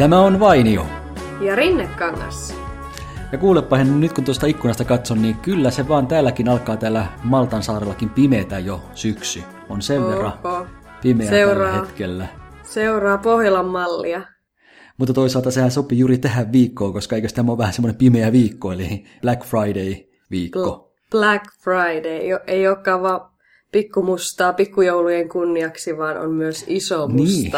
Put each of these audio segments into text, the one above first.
Tämä on Vainio. Ja Rinnekangas. Ja kuulepa, nyt kun tuosta ikkunasta katson, niin kyllä se vaan täälläkin alkaa täällä Maltan saarellakin pimeätä jo syksy. On sen Oho. verran pimeä Seuraa. tällä hetkellä. Seuraa Pohjolan mallia. Mutta toisaalta sehän sopii juuri tähän viikkoon, koska eikö tämä ole vähän semmoinen pimeä viikko, eli Black Friday viikko. Black Friday. Ei, ole- ei olekaan vaan pikkumustaa pikkujoulujen kunniaksi, vaan on myös iso Niin.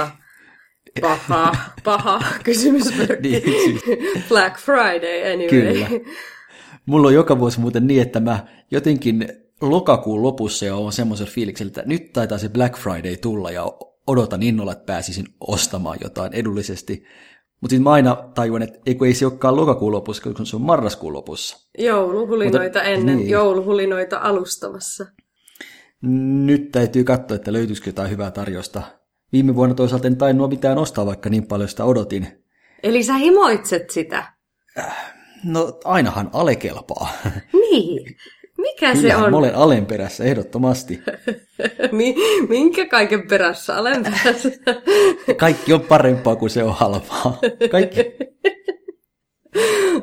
Paha, paha kysymysmerkki. Niin, siis. Black Friday anyway. Kyllä. Mulla on joka vuosi muuten niin, että mä jotenkin lokakuun lopussa jo on semmoisen fiiliksen, että nyt taitaa se Black Friday tulla ja odotan innolla, että pääsisin ostamaan jotain edullisesti. Mutta sitten mä aina tajuan, että ei, ei se olekaan lokakuun lopussa, kun se on marraskuun lopussa. Jouluhulinoita Mutta- ennen, niin. jouluhulinoita alustamassa. Nyt täytyy katsoa, että löytyisikö jotain hyvää tarjosta. Viime vuonna toisaalta en tainnut mitään ostaa, vaikka niin paljon sitä odotin. Eli sä himoitset sitä. No ainahan ale kelpaa. Niin. Mikä se Kyllähän on? mä olen alen perässä ehdottomasti. Mi- minkä kaiken perässä olen perässä? Kaikki on parempaa kuin se on halpaa. Kaikki,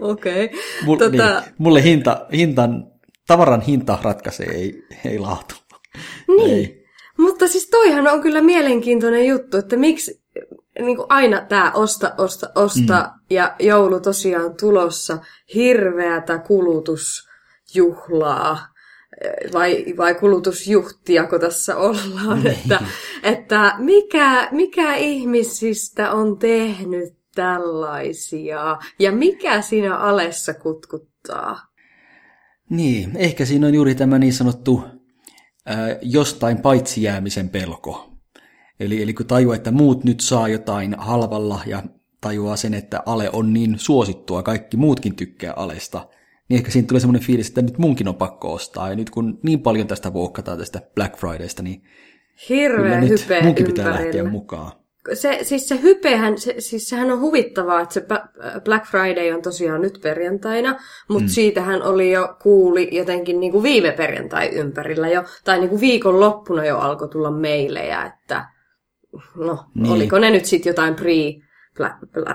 Okei. Okay. mul, Tota- niin, mulle hinta, hintan, tavaran hinta ratkaisee, ei, ei laatu. Niin. Ei. Mutta siis toihan on kyllä mielenkiintoinen juttu, että miksi niin kuin aina tämä osta, osta, osta mm. ja joulu tosiaan tulossa, hirveätä kulutusjuhlaa eh, vai, vai kulutusjuhtiako tässä ollaan, että, että mikä, mikä ihmisistä on tehnyt tällaisia ja mikä siinä alessa kutkuttaa? Niin, ehkä siinä on juuri tämä niin sanottu jostain paitsi jäämisen pelko. Eli, eli kun tajuaa, että muut nyt saa jotain halvalla ja tajuaa sen, että ale on niin suosittua, kaikki muutkin tykkää alesta, niin ehkä siinä tulee semmoinen fiilis, että nyt munkin on pakko ostaa. Ja nyt kun niin paljon tästä vuokkataan tästä Black Fridaysta, niin Hirveä kyllä nyt hype munkin pitää lähteä ympärillä. mukaan. Se, siis se hypehän, se, siis sehän on huvittavaa, että se Black Friday on tosiaan nyt perjantaina, mutta mm. siitähän oli jo kuuli jotenkin niin kuin viime perjantai ympärillä jo, tai niin kuin viikon loppuna jo alkoi tulla meilejä, että no, Niin. oliko ne nyt sitten jotain pre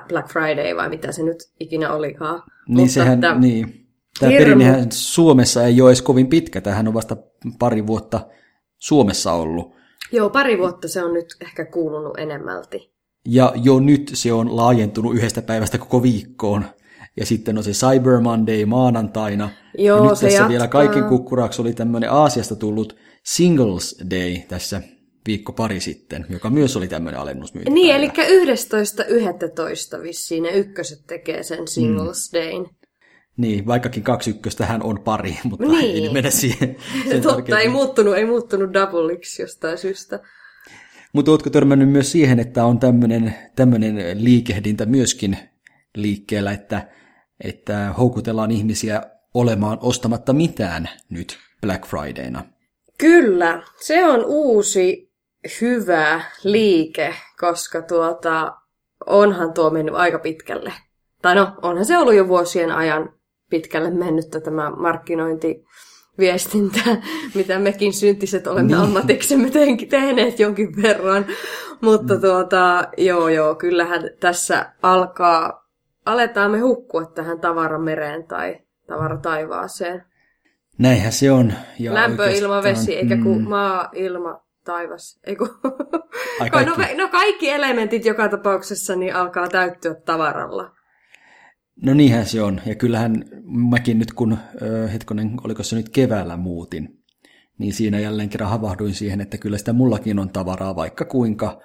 Black, Friday vai mitä se nyt ikinä olikaan. Niin sehän, että, niin. Tämä hirmu- perinnehän Suomessa ei ole edes kovin pitkä. Tämähän on vasta pari vuotta Suomessa ollut. Joo, pari vuotta se on nyt ehkä kuulunut enemmälti. Ja jo nyt se on laajentunut yhdestä päivästä koko viikkoon. Ja sitten on se Cyber Monday maanantaina. Joo, ja nyt se tässä jatkaa. vielä kaiken kukkuraksi oli tämmöinen Aasiasta tullut Singles Day tässä viikko pari sitten, joka myös oli tämmöinen alennusmyyntipäivä. Niin, eli 11.11. vissiin ne ykköset tekee sen Singles Mm. Dayn. Niin, vaikkakin kaksi ykköstähän on pari, mutta Niin. ei nyt mennä siihen. sen Totta, tarkemmin. ei muuttunut, ei muuttunut doubleiksi jostain syystä. Mutta ootko törmännyt myös siihen, että on tämmöinen, tämmöinen liikehdintä myöskin liikkeellä, että, että houkutellaan ihmisiä olemaan ostamatta mitään nyt Black Fridayna? Kyllä, se on uusi hyvä liike, koska tuota, onhan tuo mennyt aika pitkälle. Tai no, onhan se ollut jo vuosien ajan pitkälle mennyttä tämä markkinointi viestintä, mitä mekin syntiset olemme Niin. ammatiksemme te- tehneet jonkin verran. Mutta tuota, joo joo, kyllähän tässä alkaa, aletaan me hukkua tähän tavaramereen tai tavarataivaaseen. Näinhän se on. Ja Lämpö, ilma, vesi, eikä kuin mm, maa, ilma, taivas. Eiku. Ai no, kaikki. ve- no kaikki elementit joka tapauksessa niin alkaa täyttyä tavaralla. No niinhän se on. Ja kyllähän mäkin nyt, kun hetkonen, oliko se nyt keväällä muutin, niin siinä jälleen kerran havahduin siihen, että kyllä sitä mullakin on tavaraa vaikka kuinka,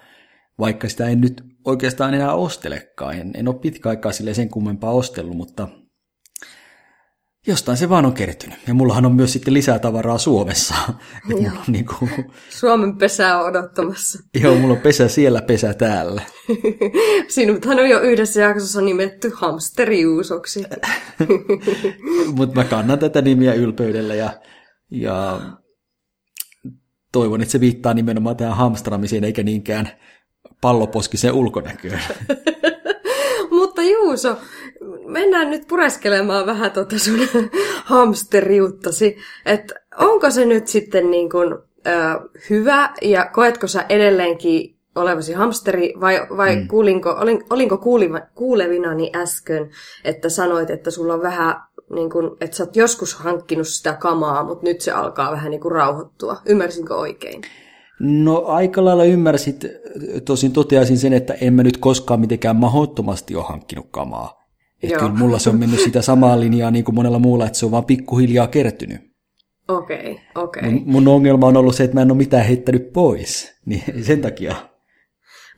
vaikka sitä en nyt oikeastaan enää ostelekaan. En, en ole pitkä aikaa sille sen kummempaa ostellut, mutta jostain se vaan on kertynyt. Ja mullahan on myös sitten lisää tavaraa Suomessa. Et mulla on niin kuin, Suomen pesää on odottamassa. joo, mulla on pesä siellä, pesä täällä. Sinuthan on jo yhdessä jaksossa nimetty hamsteriuusoksi. Mutta mä kannan tätä nimiä ylpeydellä ja, ja toivon, että se viittaa nimenomaan tähän hamstraamiseen eikä niinkään palloposkiseen ulkonäköön. Mutta Juuso, mennään nyt pureskelemaan vähän tuota sun hamsteriuttasi. Että onko se nyt sitten niin kuin, ö, hyvä ja koetko sä edelleenkin olevasi hamsteri, vai, vai mm. kuulinko, olin, olinko kuuliva, kuulevinani äsken, että sanoit, että sulla on vähän, niin kuin, että sä oot joskus hankkinut sitä kamaa, mutta nyt se alkaa vähän niin kuin rauhoittua. Ymmärsinkö oikein? No aika lailla ymmärsit, tosin toteaisin sen, että en mä nyt koskaan mitenkään mahdottomasti ole hankkinut kamaa. Että kyllä mulla se on mennyt sitä samaa linjaa niin kuin monella muulla, että se on vaan pikkuhiljaa kertynyt. Okei, okay, okei. Okay. Mun, mun ongelma on ollut se, että mä en ole mitään heittänyt pois, niin sen takia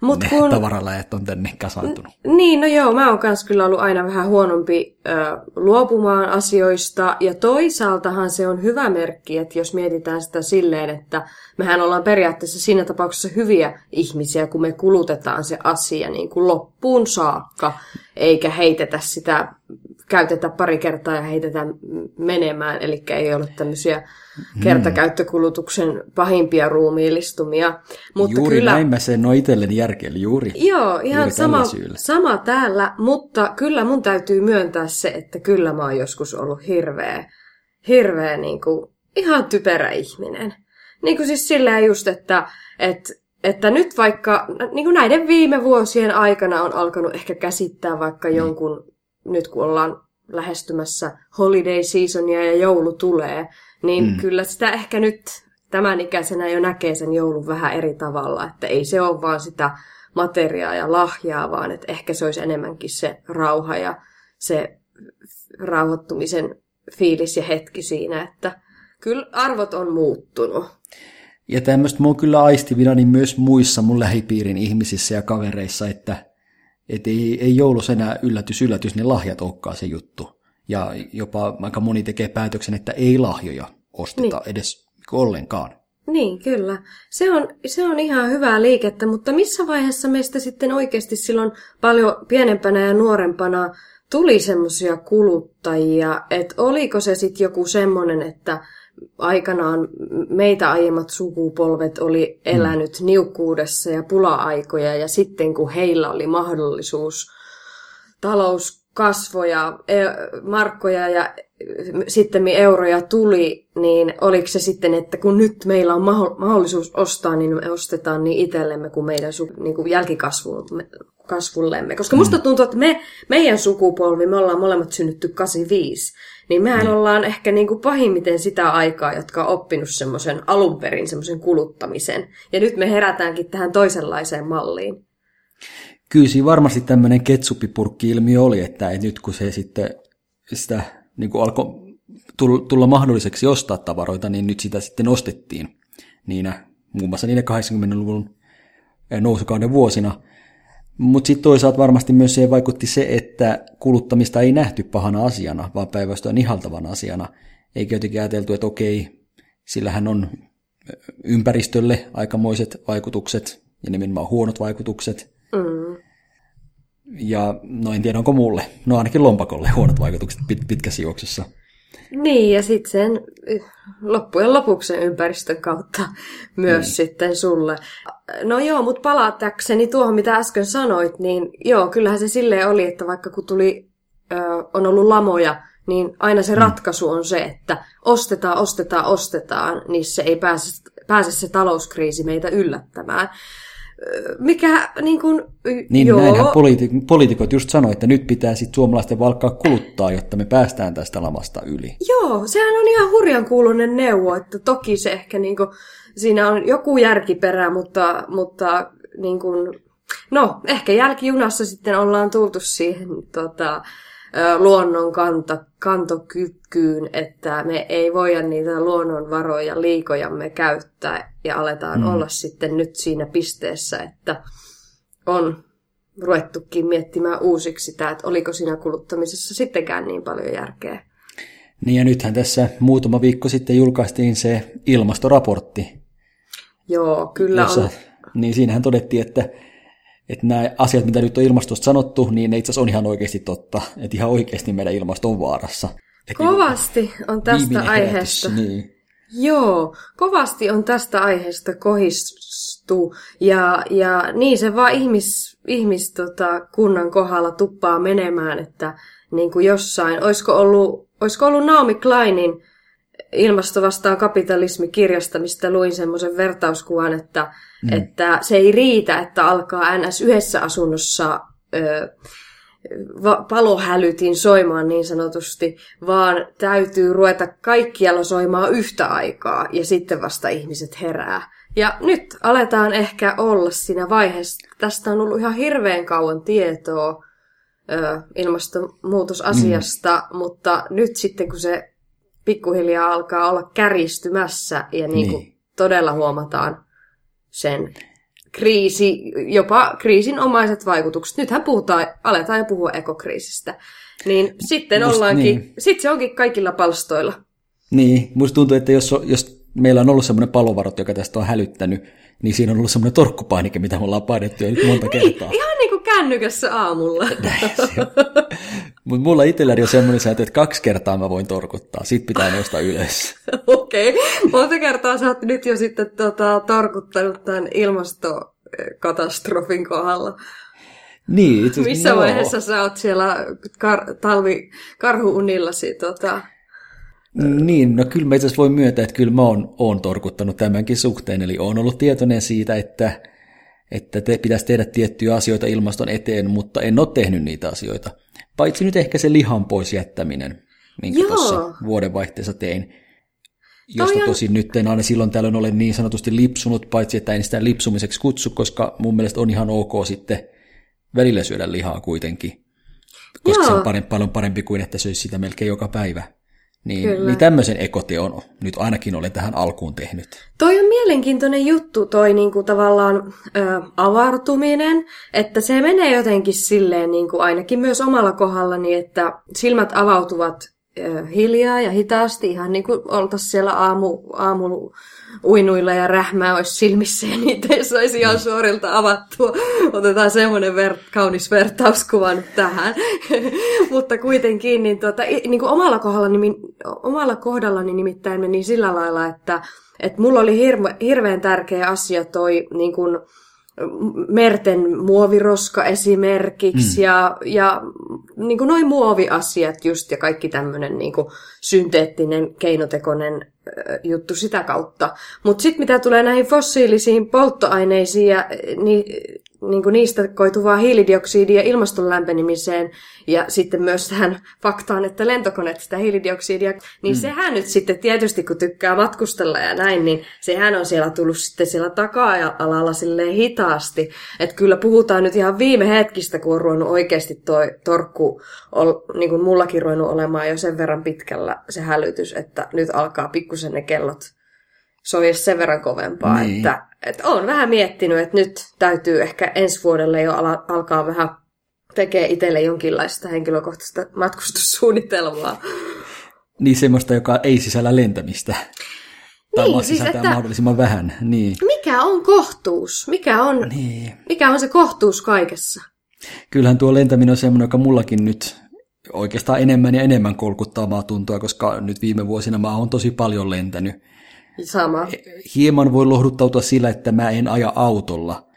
Mut ne kun... tavaraläjät on tänne kasaantunut. Niin, no joo, mä oon kans kyllä ollut aina vähän huonompi ö, luopumaan asioista, ja toisaaltahan se on hyvä merkki, että jos mietitään sitä silleen, että mehän ollaan periaatteessa siinä tapauksessa hyviä ihmisiä, kun me kulutetaan se asia niin kuin loppuun saakka, eikä heitetä sitä käytetä pari kertaa ja heitetään menemään, eli ei ole tämmöisiä kertakäyttökulutuksen pahimpia ruumiillistumia. Mutta juuri kyllä, näin mä sen on itselleni järkeä, juuri. Joo, ihan juuri sama, sama täällä, mutta kyllä mun täytyy myöntää se, että kyllä mä oon joskus ollut hirveä, hirveä niin kuin, ihan typerä ihminen. Niin kuin siis silleen just, että, että että nyt vaikka niin kuin näiden viime vuosien aikana on alkanut ehkä käsittää vaikka mm. jonkun nyt kun ollaan lähestymässä holiday seasonia ja joulu tulee, niin mm. kyllä sitä ehkä nyt tämän ikäisenä jo näkee sen joulun vähän eri tavalla, että ei se ole vaan sitä materiaa ja lahjaa, vaan että ehkä se olisi enemmänkin se rauha ja se rauhoittumisen fiilis ja hetki siinä, että kyllä arvot on muuttunut. Ja tämmöistä mä oon kyllä aistivina niin myös muissa mun lähipiirin ihmisissä ja kavereissa, että et ei, ei joulus enää yllätys, yllätys, ne lahjat olekaan se juttu. Ja jopa aika moni tekee päätöksen, että ei lahjoja osteta niin. edes ollenkaan. Niin, kyllä. Se on, se on ihan hyvää liikettä, mutta missä vaiheessa meistä sitten oikeasti silloin paljon pienempänä ja nuorempana tuli semmoisia kuluttajia, että oliko se sitten joku semmoinen, että aikanaan meitä aiemmat sukupolvet oli elänyt mm. niukkuudessa ja pula-aikoja ja sitten kun heillä oli mahdollisuus talouskasvoja, e, markkoja ja sitten euroja tuli, niin oliko se sitten, että kun nyt meillä on mahdollisuus ostaa, niin me ostetaan niin itsellemme kuin meidän niin kuin jälkikasvullemme. Koska musta mm. tuntuu, että me, meidän sukupolvi, me ollaan molemmat synnytty 85, niin mehän niin. ollaan ehkä niin kuin pahimmiten sitä aikaa, jotka on oppinut semmoisen alun perin semmoisen kuluttamisen. Ja nyt me herätäänkin tähän toisenlaiseen malliin. Kyllä siinä varmasti tämmöinen ketsuppipurkki-ilmiö oli, että nyt kun se sitten sitä niin kuin alkoi tulla mahdolliseksi ostaa tavaroita, niin nyt sitä sitten ostettiin niinä, muun muassa niiden 80-luvun nousukauden vuosina – mutta sitten toisaalta varmasti myös siihen vaikutti se, että kuluttamista ei nähty pahana asiana, vaan päinvastoin ihaltavana asiana. Eikä jotenkin ajateltu, että okei, sillähän on ympäristölle aikamoiset vaikutukset ja nimenomaan huonot vaikutukset. Mm. Ja no en tiedä, onko mulle, no ainakin lompakolle huonot vaikutukset pit- pitkässä juoksussa. Niin, ja sitten sen loppujen lopuksi ympäristön kautta myös niin. sitten sulle. No joo, mutta palatakseni tuohon, mitä äsken sanoit, niin joo, kyllähän se silleen oli, että vaikka kun tuli, ö, on ollut lamoja, niin aina se mm. ratkaisu on se, että ostetaan, ostetaan, ostetaan, niin se ei pääse, pääse se talouskriisi meitä yllättämään mikä niin kuin, Niin, joo. näinhän poliitik- poliitikot just sanoi, että nyt pitää sitten suomalaisten valkkaa kuluttaa, jotta me päästään tästä lamasta yli. Joo, sehän on ihan hurjan kuulunen neuvo, että toki se ehkä niin kuin, siinä on joku järkiperä, mutta, mutta niin kuin, no, ehkä jälkijunassa sitten ollaan tultu siihen tota, luonnon kanta, kantokykyyn, että me ei voida niitä luonnonvaroja liikojamme käyttää ja aletaan mm. olla sitten nyt siinä pisteessä, että on ruvettukin miettimään uusiksi sitä, että oliko siinä kuluttamisessa sittenkään niin paljon järkeä. Niin ja nythän tässä muutama viikko sitten julkaistiin se ilmastoraportti. Joo, kyllä jossa, on. Niin siinähän todettiin, että että nämä asiat, mitä nyt on ilmastosta sanottu, niin ne itse asiassa on ihan oikeasti totta. Että ihan oikeasti meidän ilmasto on vaarassa. Et kovasti on tästä aiheesta. niin. Joo, kovasti on tästä aiheesta kohistu. Ja, ja niin se vaan ihmis, ihmis tota, kunnan kohdalla tuppaa menemään, että niin kuin jossain, olisiko ollut, olisiko ollut Naomi Kleinin Ilmasto vastaan kapitalismi-kirjasta, mistä luin semmoisen vertauskuvan, että, mm. että se ei riitä, että alkaa NS yhdessä asunnossa ö, palohälytin soimaan niin sanotusti, vaan täytyy ruveta kaikkialla soimaan yhtä aikaa ja sitten vasta ihmiset herää. Ja nyt aletaan ehkä olla siinä vaiheessa. Tästä on ollut ihan hirveän kauan tietoa ö, ilmastonmuutosasiasta, mm. mutta nyt sitten kun se pikkuhiljaa alkaa olla käristymässä ja niin kuin niin. todella huomataan sen kriisi, jopa kriisinomaiset vaikutukset. Nythän puhutaan, aletaan jo puhua ekokriisistä. Niin sitten Just ollaankin, niin. sitten se onkin kaikilla palstoilla. Niin, musta tuntuu, että jos, jos meillä on ollut semmoinen palovarot, joka tästä on hälyttänyt, niin siinä on ollut semmoinen torkkupainike, mitä me ollaan painettu jo nyt monta niin, kertaa. Ihan kännykässä aamulla. Mutta mulla itselläni on semmoinen sääntö, että kaksi kertaa mä voin torkuttaa, sit pitää nousta ylös. Okei, okay. monta kertaa sä oot nyt jo sitten tota, torkuttanut tämän ilmastokatastrofin kohdalla. Niin, itse Missä no. vaiheessa sä oot siellä kar- talvi karhuunillasi tota, niin, no kyllä mä itse asiassa voin myöntää, että kyllä mä oon, oon torkuttanut tämänkin suhteen, eli oon ollut tietoinen siitä, että, että te, pitäisi tehdä tiettyjä asioita ilmaston eteen, mutta en ole tehnyt niitä asioita. Paitsi nyt ehkä se lihan pois jättäminen, minkä tuossa vuodenvaihteessa tein. Josta on... tosin nyt en aina silloin tällöin ole niin sanotusti lipsunut, paitsi että en sitä lipsumiseksi kutsu, koska mun mielestä on ihan ok sitten välillä syödä lihaa kuitenkin. Koska Joo. se on parempi, paljon parempi kuin että söisi sitä melkein joka päivä. Niin, niin tämmöisen ekoteon nyt ainakin olen tähän alkuun tehnyt. Toi on mielenkiintoinen juttu, toi niinku tavallaan ö, avartuminen, että se menee jotenkin silleen niinku ainakin myös omalla kohdallani, että silmät avautuvat hiljaa ja hitaasti, ihan niin kuin oltaisiin siellä aamu, aamu uinuilla ja rähmää olisi silmissä ja niitä ei saisi ihan niin. suorilta avattua. Otetaan semmoinen ver- kaunis vertauskuva nyt tähän. Mutta kuitenkin niin tuota, niin kuin omalla, kohdallani, omalla kohdallani nimittäin meni sillä lailla, että, että mulla oli hirve, hirveän tärkeä asia toi niin kuin, merten muoviroska esimerkiksi mm. ja, ja niin kuin noin muoviasiat just ja kaikki tämmöinen niin kuin synteettinen, keinotekoinen juttu sitä kautta. Mutta sitten mitä tulee näihin fossiilisiin polttoaineisiin ja niin, niin kuin niistä koituvaa hiilidioksidia ilmaston lämpenemiseen ja sitten myös tähän faktaan, että lentokoneet sitä hiilidioksidia, niin mm. sehän nyt sitten tietysti kun tykkää matkustella ja näin, niin sehän on siellä tullut sitten siellä taka-alalla silleen hitaasti. Että kyllä puhutaan nyt ihan viime hetkistä, kun on ruvennut oikeasti toi torkku, niin kuin mullakin ruvennut olemaan jo sen verran pitkällä se hälytys, että nyt alkaa pikkusen ne kellot soija sen verran kovempaa, niin. että, että olen vähän miettinyt, että nyt täytyy ehkä ensi vuodelle jo ala, alkaa vähän tekee itselle jonkinlaista henkilökohtaista matkustussuunnitelmaa. Niin semmoista, joka ei sisällä lentämistä. Tai niin, siis että mahdollisimman vähän. Niin. Mikä on kohtuus? Mikä on, niin. mikä on se kohtuus kaikessa? Kyllähän tuo lentäminen on semmoinen, joka mullakin nyt oikeastaan enemmän ja enemmän kolkuttaa maa tuntua, koska nyt viime vuosina mä oon tosi paljon lentänyt. Sama. Hieman voi lohduttautua sillä, että mä en aja autolla,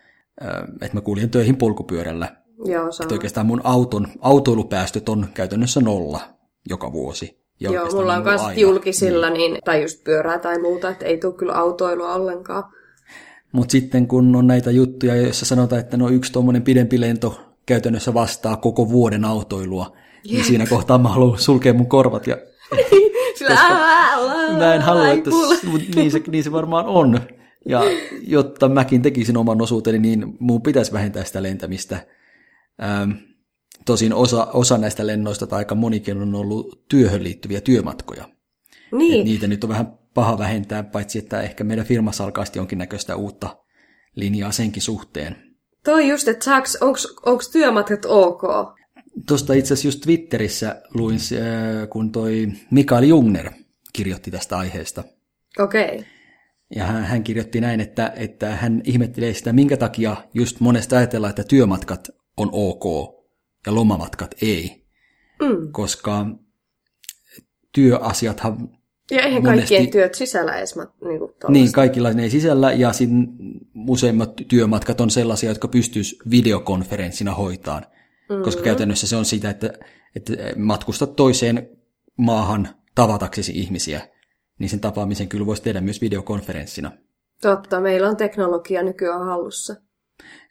että mä kuljen töihin polkupyörällä. Joo, sama. Että oikeastaan mun auton, autoilupäästöt on käytännössä nolla joka vuosi. Ja Joo, mulla on myös julkisilla, niin. niin, tai just pyörää tai muuta, että ei tule kyllä autoilua ollenkaan. Mutta sitten kun on näitä juttuja, joissa sanotaan, että no yksi tuommoinen pidempi lento käytännössä vastaa koko vuoden autoilua, Jep. niin siinä kohtaa mä haluan sulkea mun korvat ja Sillä, mä en halua, että niin se, niin se varmaan on. Ja jotta mäkin tekisin oman osuuteni, niin mun pitäisi vähentää sitä lentämistä. Ähm, tosin osa, osa näistä lennoista tai aika monikin on ollut työhön liittyviä työmatkoja. Niin. Et niitä nyt on vähän paha vähentää, paitsi että ehkä meidän firmassa alkaa jonkinnäköistä uutta linjaa senkin suhteen. Toi just, että onko työmatkat ok? Tuosta itse asiassa just Twitterissä luin, kun toi Mikael Jungner kirjoitti tästä aiheesta. Okei. Okay. Ja hän, hän kirjoitti näin, että, että hän ihmettelee sitä, minkä takia just monesta ajatellaan, että työmatkat on ok ja lomamatkat ei. Mm. Koska työasiathan ja eihän monesti, kaikkien työt sisällä edes niin, niin, kaikilla ne ei sisällä, ja sitten useimmat työmatkat on sellaisia, jotka pystyisi videokonferenssina hoitaan. Mm-hmm. Koska käytännössä se on sitä, että, että matkustat toiseen maahan tavataksesi ihmisiä. niin sen tapaamisen kyllä voisi tehdä myös videokonferenssina. Totta, meillä on teknologia nykyään hallussa.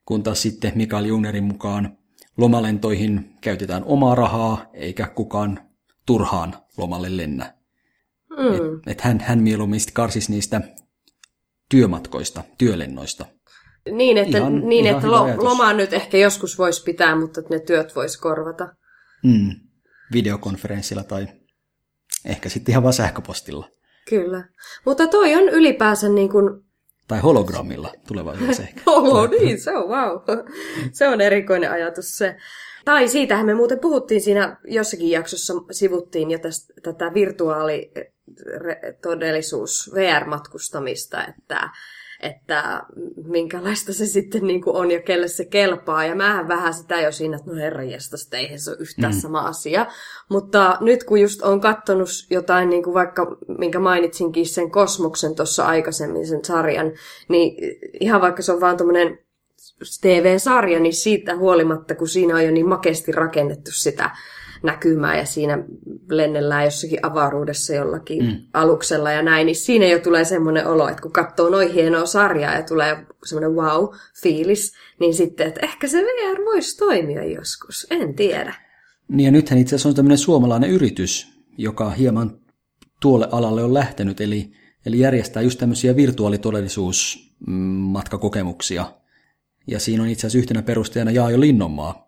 Kun taas sitten Mikael Jungnerin mukaan lomalentoihin käytetään omaa rahaa, eikä kukaan turhaan lomalle lennä. Mm. Et, et hän, hän mieluummin karsisi niistä työmatkoista, työlennoista. Niin, että, ihan, niin, ihan että lo, lomaa nyt ehkä joskus voisi pitää, mutta että ne työt voisi korvata. Mm. Videokonferenssilla tai ehkä sitten ihan vaan sähköpostilla. Kyllä. Mutta toi on ylipäänsä niin kuin... Tai hologrammilla tulevaisuudessa ehkä. Holo, niin, se on wow. Se on erikoinen ajatus se. Tai siitähän me muuten puhuttiin siinä jossakin jaksossa, sivuttiin jo tästä, tätä virtuaalitodellisuus VR-matkustamista, että että minkälaista se sitten niin kuin on ja kelle se kelpaa. Ja mähän vähän sitä jo siinä, että no herranjesta, sitä eihän se ole yhtään mm. sama asia. Mutta nyt kun just on katsonut jotain, niin kuin vaikka minkä mainitsinkin sen Kosmoksen tuossa aikaisemmin, sen sarjan, niin ihan vaikka se on vaan tuommoinen TV-sarja, niin siitä huolimatta, kun siinä on jo niin makeasti rakennettu sitä näkymää ja siinä lennellään jossakin avaruudessa jollakin mm. aluksella ja näin, niin siinä jo tulee semmoinen olo, että kun katsoo noin hienoa sarjaa ja tulee semmoinen wow-fiilis, niin sitten, että ehkä se VR voisi toimia joskus, en tiedä. Niin ja nythän itse asiassa on tämmöinen suomalainen yritys, joka hieman tuolle alalle on lähtenyt, eli, eli järjestää just tämmöisiä virtuaalitodellisuusmatkakokemuksia. Ja siinä on itse asiassa yhtenä perusteena Jaajo Linnonmaa.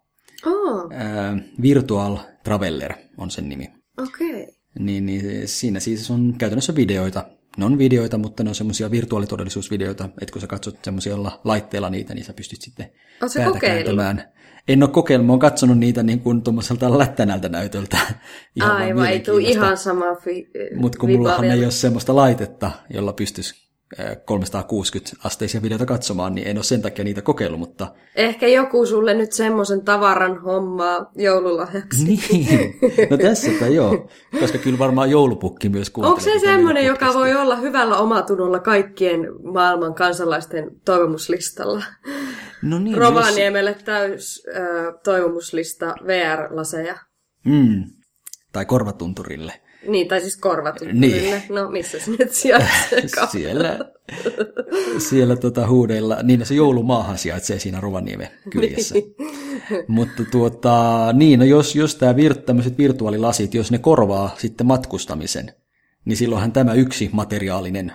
Äh, Virtual Traveller on sen nimi. Okei. Okay. Niin, niin siinä siis on käytännössä videoita. Ne on videoita, mutta ne on semmoisia virtuaalitodellisuusvideoita, että kun sä katsot semmoisella laitteella niitä, niin sä pystyt sitten päätä kääntämään. En ole kokeillut, mä oon katsonut niitä niin kuin tuommoiselta lättänältä näytöltä. Ihan Aivan, ei tule ihan sama fi- Mutta kun mullahan ei ole semmoista laitetta, jolla pystyisi 360 asteisia videoita katsomaan, niin en ole sen takia niitä kokeillut, mutta... Ehkä joku sulle nyt semmoisen tavaran hommaa joululahjaksi. Niin, no tässä joo, koska kyllä varmaan joulupukki myös kuuntelee. Onko se semmoinen, joka voi olla hyvällä omatunnolla kaikkien maailman kansalaisten toivomuslistalla? No niin, Rovaniemelle jos... täys äh, toivomuslista VR-laseja. Mm. Tai korvatunturille. Niin, tai siis korvat. Niin. No, missä se nyt sijaitsee? siellä, siellä tota huudeilla, niin se joulumaahan sijaitsee siinä Rovaniemen kyljessä. niin. Mutta tuota, niin, no jos, jos tämä vir, tämmöiset virtuaalilasit, jos ne korvaa sitten matkustamisen, niin silloinhan tämä yksi materiaalinen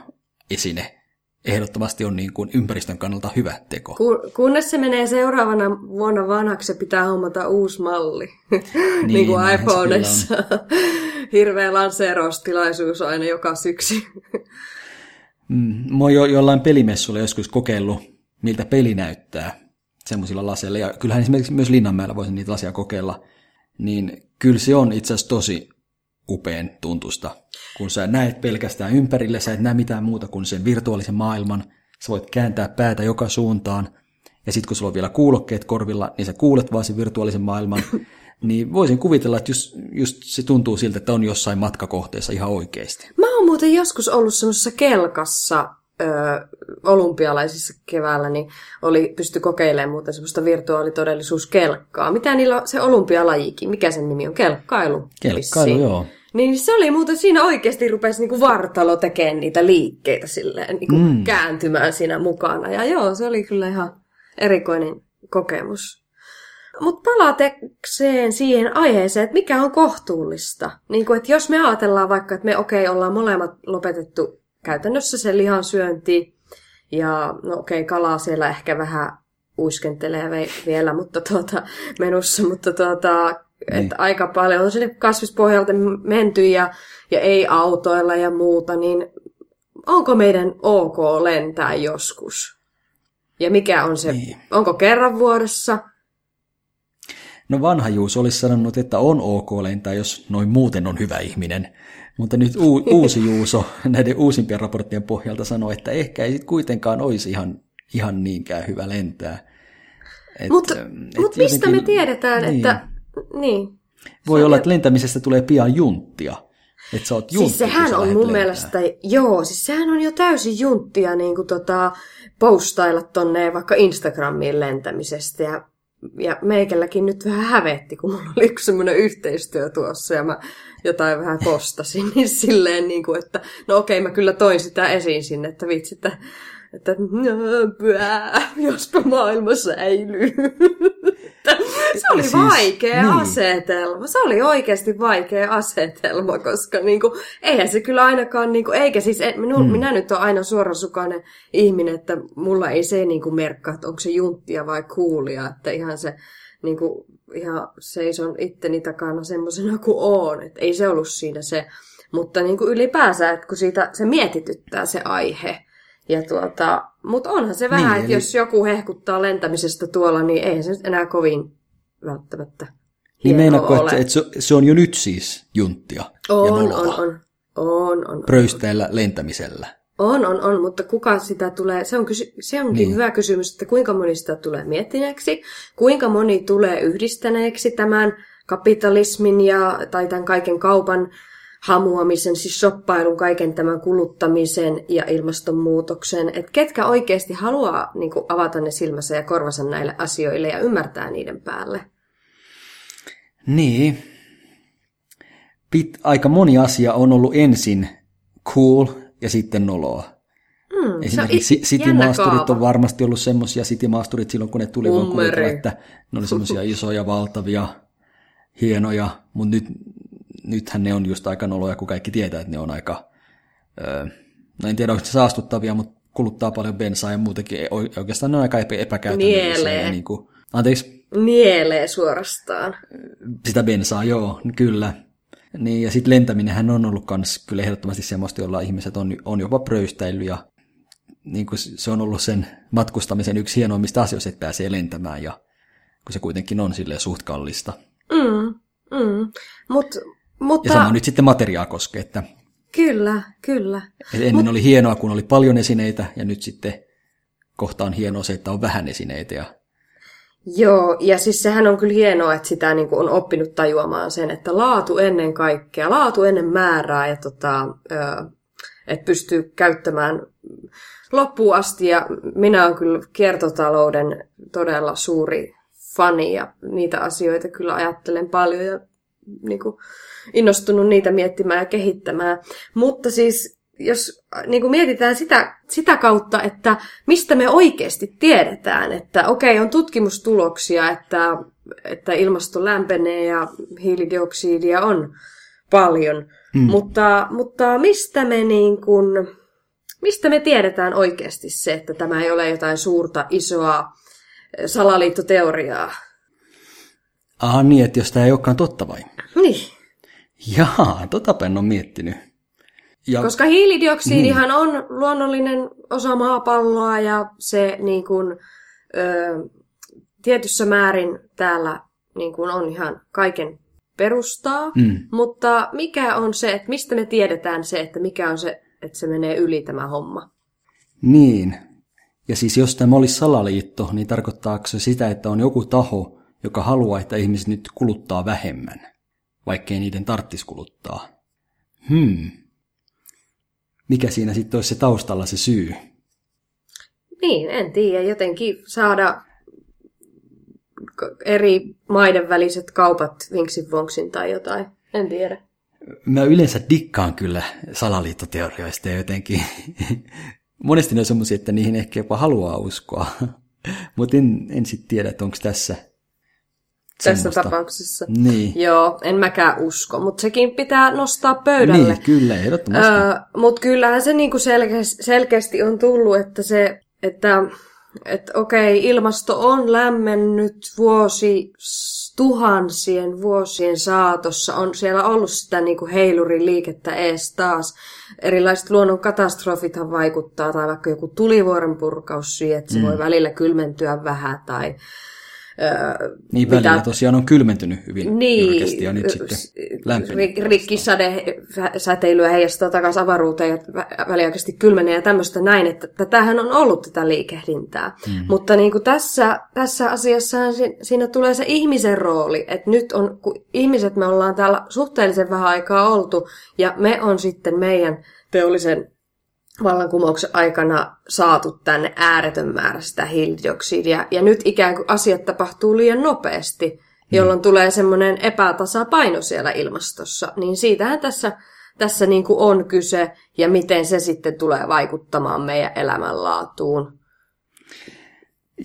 esine ehdottomasti on niin kuin ympäristön kannalta hyvä teko. Kun, kunnes se menee seuraavana vuonna vanhaksi, se pitää hommata uusi malli. niin, niin kuin iPhoneissa. Hirveä lanseeraustilaisuus aina joka syksy. mm, mä oon jo, jollain pelimessulla joskus kokeillut, miltä peli näyttää semmoisilla laseilla. Ja kyllähän esimerkiksi myös Linnanmäellä voisin niitä lasia kokeilla. Niin kyllä se on itse asiassa tosi upean tuntusta, kun sä näet pelkästään ympärille, sä et näe mitään muuta kuin sen virtuaalisen maailman, sä voit kääntää päätä joka suuntaan, ja sitten kun sulla on vielä kuulokkeet korvilla, niin sä kuulet vaan sen virtuaalisen maailman, niin voisin kuvitella, että just, just se tuntuu siltä, että on jossain matkakohteessa ihan oikeasti. Mä oon muuten joskus ollut semmoisessa kelkassa olympialaisissa keväällä, niin oli, pysty kokeilemaan muuten semmoista virtuaalitodellisuuskelkkaa. Mitä niillä on se olympialajikin? Mikä sen nimi on? Kelkkailu. Kelkkailu, vissiin. joo. Niin se oli muuten, siinä oikeasti rupesi niinku vartalo tekemään niitä liikkeitä silleen, niinku mm. kääntymään siinä mukana. Ja joo, se oli kyllä ihan erikoinen kokemus. Mutta palaatekseen siihen aiheeseen, että mikä on kohtuullista. Niin että jos me ajatellaan vaikka, että me okei, okay, ollaan molemmat lopetettu käytännössä se lihansyönti, ja no okei, okay, kalaa siellä ehkä vähän uiskentelee vielä mutta tuota, menussa, mutta tuota, niin. Että aika paljon on sinne kasvispohjalta menty ja, ja ei autoilla ja muuta, niin onko meidän ok lentää joskus? Ja mikä on se, niin. onko kerran vuodessa? No vanha Juus olisi sanonut, että on ok lentää, jos noin muuten on hyvä ihminen. Mutta nyt u- uusi Juuso näiden uusimpien raporttien pohjalta sanoi, että ehkä ei sit kuitenkaan olisi ihan, ihan niinkään hyvä lentää. Mutta mut mistä me tiedetään, niin. että niin. Voi olla, että lentämisestä tulee pian junttia. Että sä oot juntti, siis sehän on mun lentää. mielestä, joo, siis sehän on jo täysin junttia niin kuin tota, postailla tonne vaikka Instagramiin lentämisestä. Ja ja meikälläkin nyt vähän hävetti, kun mulla oli yksi semmoinen yhteistyö tuossa ja mä jotain vähän kostasin, niin silleen niin kuin, että no okei, mä kyllä toin sitä esiin sinne, että vitsi, että, että pää, jospa maailma säilyy. se oli siis, vaikea niin. asetelma. Se oli oikeasti vaikea asetelma, koska niinku, eihän se kyllä ainakaan, niinku, eikä siis, en, minu, hmm. minä nyt olen aina suorasukainen ihminen, että mulla ei se niinku merkkaa, että onko se junttia vai kuulia, että ihan se niinku, ihan seison itteni takana semmoisena kuin on, että ei se ollut siinä se, mutta niinku ylipäänsä, että kun siitä se mietityttää se aihe, ja tuota, mutta onhan se vähän, niin, että eli... jos joku hehkuttaa lentämisestä tuolla, niin ei se enää kovin välttämättä Niin meinaatko, että, että se on jo nyt siis junttia on, ja on, on, on, on, Pröysteillä lentämisellä. On, on, on, mutta kuka sitä tulee, se, on kysy, se onkin niin. hyvä kysymys, että kuinka moni sitä tulee miettineeksi, kuinka moni tulee yhdistäneeksi tämän kapitalismin ja, tai tämän kaiken kaupan hamuamisen, siis shoppailun, kaiken tämän kuluttamisen ja ilmastonmuutoksen, että ketkä oikeasti haluaa niin kuin, avata ne silmänsä ja korvansa näille asioille ja ymmärtää niiden päälle. Niin. Pit, aika moni asia on ollut ensin cool ja sitten noloa. Mm, Esimerkiksi City-maasturit on varmasti ollut semmoisia City-maasturit silloin, kun ne tuli, voin kuvitella, että ne oli semmoisia isoja, valtavia, hienoja, mutta nyt nythän ne on just aika noloja, kun kaikki tietää, että ne on aika, öö, no en tiedä, onko se saastuttavia, mutta kuluttaa paljon bensaa ja muutenkin. Oikeastaan ne on aika epäkäytännöllisiä. Niin kuin, anteeksi? Nielee suorastaan. Sitä bensaa, joo, kyllä. Niin, ja sitten lentäminenhän on ollut myös kyllä ehdottomasti semmoista, jolla ihmiset on, on jopa pröystäillyt ja niin kuin se on ollut sen matkustamisen yksi hienoimmista asioista, että pääsee lentämään ja kun se kuitenkin on sille suht kallista. Mm, mm. Mut mutta... Ja sama nyt sitten materiaa koskee, että... Kyllä, kyllä. Et ennen Mut... oli hienoa, kun oli paljon esineitä, ja nyt sitten kohta on hienoa se, että on vähän esineitä. Ja... Joo, ja siis sehän on kyllä hienoa, että sitä niin on oppinut tajuamaan sen, että laatu ennen kaikkea, laatu ennen määrää, ja tota, että pystyy käyttämään loppuun asti. Ja minä olen kyllä kiertotalouden todella suuri fani, ja niitä asioita kyllä ajattelen paljon, ja niin kuin, innostunut niitä miettimään ja kehittämään. Mutta siis jos niin kuin mietitään sitä, sitä kautta, että mistä me oikeasti tiedetään, että okei, okay, on tutkimustuloksia, että, että ilmasto lämpenee ja hiilidioksidia on paljon, hmm. mutta, mutta mistä me niin kuin, mistä me tiedetään oikeasti se, että tämä ei ole jotain suurta, isoa salaliittoteoriaa? Aha, niin, että jos tämä ei olekaan totta vai? Niin. Jaa, tota en ole miettinyt. Ja... Koska hiilidioksidihan niin. on luonnollinen osa maapalloa ja se niin kuin, ö, tietyssä määrin täällä niin kuin on ihan kaiken perustaa, mm. mutta mikä on se, että mistä me tiedetään se, että mikä on se, että se menee yli tämä homma? Niin, ja siis jos tämä olisi salaliitto, niin tarkoittaako se sitä, että on joku taho, joka haluaa, että ihmiset nyt kuluttaa vähemmän? Vaikkei niiden tarttis kuluttaa. Hmm. Mikä siinä sitten olisi se taustalla se syy? Niin, en tiedä. Jotenkin saada eri maiden väliset kaupat vinksin vonksin tai jotain. En tiedä. Mä yleensä dikkaan kyllä salaliittoteorioista jotenkin monesti ne on semmoisia, että niihin ehkä jopa haluaa uskoa. Mutta en, en sitten tiedä, että onko tässä tässä semmoista. tapauksessa. Niin. Joo, en mäkään usko, mutta sekin pitää nostaa pöydälle. Niin, kyllä, ehdottomasti. Öö, mutta kyllähän se niinku selkeästi, selkeästi on tullut, että se, että että okei, ilmasto on lämmennyt vuosi tuhansien vuosien saatossa. On siellä ollut sitä niin kuin heiluriliikettä ees taas. Erilaiset luonnon katastrofithan vaikuttaa, tai vaikka joku tulivuoren purkaus siihen, että se mm. voi välillä kylmentyä vähän, tai niin välillä mitä, tosiaan on kylmentynyt hyvin niin, jyrkästi ja nyt sitten lämpennyt. Rikkisade, säteilyä heijastaa takaisin avaruuteen ja väliaikaisesti kylmenee ja tämmöistä näin, että tätähän on ollut tätä liikehdintää. Mm. Mutta niin kuin tässä, tässä asiassa siinä tulee se ihmisen rooli, että nyt on, kun ihmiset me ollaan täällä suhteellisen vähän aikaa oltu ja me on sitten meidän teollisen vallankumouksen aikana saatu tänne ääretön määrä sitä hiilidioksidia. Ja nyt ikään kuin asiat tapahtuu liian nopeasti, jolloin mm. tulee semmoinen epätasapaino siellä ilmastossa. Niin siitähän tässä, tässä niin kuin on kyse ja miten se sitten tulee vaikuttamaan meidän elämänlaatuun.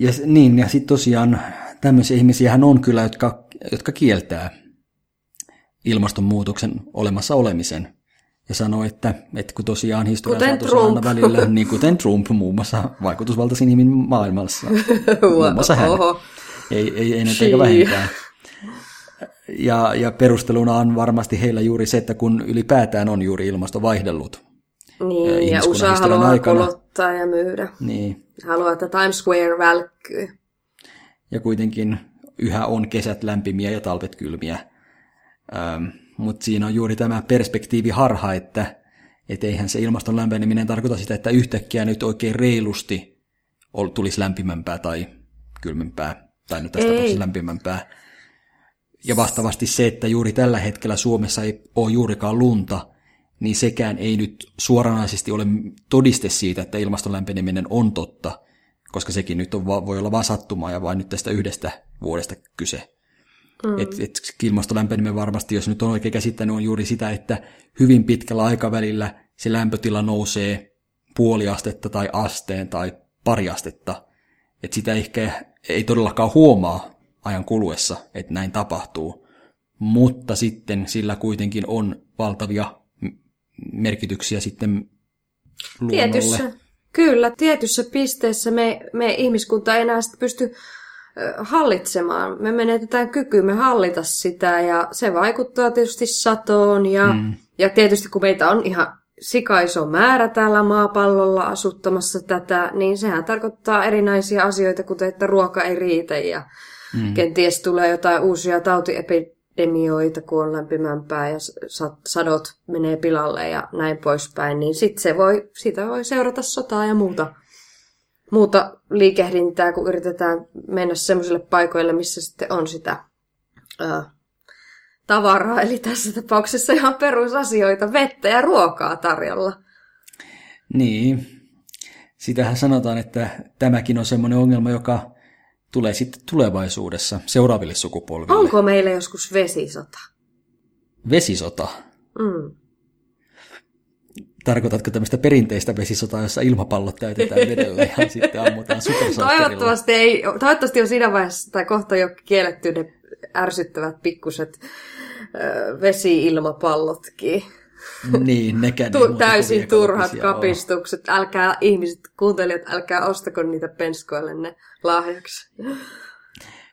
Ja, niin, ja sitten tosiaan tämmöisiä ihmisiä on kyllä, jotka, jotka kieltää ilmastonmuutoksen olemassa olemisen ja sanoi, että, että kun tosiaan historian saatossa aina välillä, niin kuten Trump muun muassa vaikutusvaltaisin ihminen maailmassa, muun muassa hän, Oho. ei, ei, ei näitä eikä vähintään. Ja, ja perusteluna on varmasti heillä juuri se, että kun ylipäätään on juuri ilmasto vaihdellut. Niin, ja USA haluaa aikana, kuluttaa ja myydä. Niin. Haluaa, että Times Square välkkyy. Ja kuitenkin yhä on kesät lämpimiä ja talvet kylmiä. Ähm, mutta siinä on juuri tämä perspektiivi harha, että et eihän se ilmaston lämpeneminen tarkoita sitä, että yhtäkkiä nyt oikein reilusti tulisi lämpimämpää tai kylmempää, tai nyt tästä tapauksessa lämpimämpää. Ja vastaavasti se, että juuri tällä hetkellä Suomessa ei ole juurikaan lunta, niin sekään ei nyt suoranaisesti ole todiste siitä, että ilmaston lämpeneminen on totta, koska sekin nyt on, voi olla vain sattumaa ja vain nyt tästä yhdestä vuodesta kyse. Mm. Et, et ilmastolämpeneminen varmasti, jos nyt on oikein käsittänyt, on juuri sitä, että hyvin pitkällä aikavälillä se lämpötila nousee puoli astetta tai asteen tai pari astetta. Et sitä ehkä ei todellakaan huomaa ajan kuluessa, että näin tapahtuu. Mutta sitten sillä kuitenkin on valtavia merkityksiä sitten luonnolle. Tietyssä, kyllä, tietyssä pisteessä me, me ihmiskunta ei enää pysty hallitsemaan. Me menetetään kykymme hallita sitä ja se vaikuttaa tietysti satoon ja, mm. ja tietysti kun meitä on ihan sikaiso määrä täällä maapallolla asuttamassa tätä, niin sehän tarkoittaa erinäisiä asioita, kuten että ruoka ei riitä ja mm. kenties tulee jotain uusia tautiepidemioita, kun on lämpimämpää ja sadot menee pilalle ja näin poispäin, niin sitten se voi, siitä voi seurata sotaa ja muuta muuta liikehdintää, kun yritetään mennä semmoisille paikoille, missä sitten on sitä ää, tavaraa, eli tässä tapauksessa ihan perusasioita, vettä ja ruokaa tarjolla. Niin, sitähän sanotaan, että tämäkin on semmoinen ongelma, joka tulee sitten tulevaisuudessa seuraaville sukupolville. Onko meillä joskus vesisota? Vesisota? Mm. Tarkoitatko tämmöistä perinteistä vesisotaa, jossa ilmapallot täytetään vedellä ja sitten ammutaan Toivottavasti, ei, toivottavasti on siinä vaiheessa tai kohta jo kielletty ne ärsyttävät pikkuset vesi-ilmapallotkin. Niin, nekään tu- Täysin turhat kapistukset. Ole. Älkää ihmiset, kuuntelijat, älkää ostako niitä penskoille ne lahjaksi.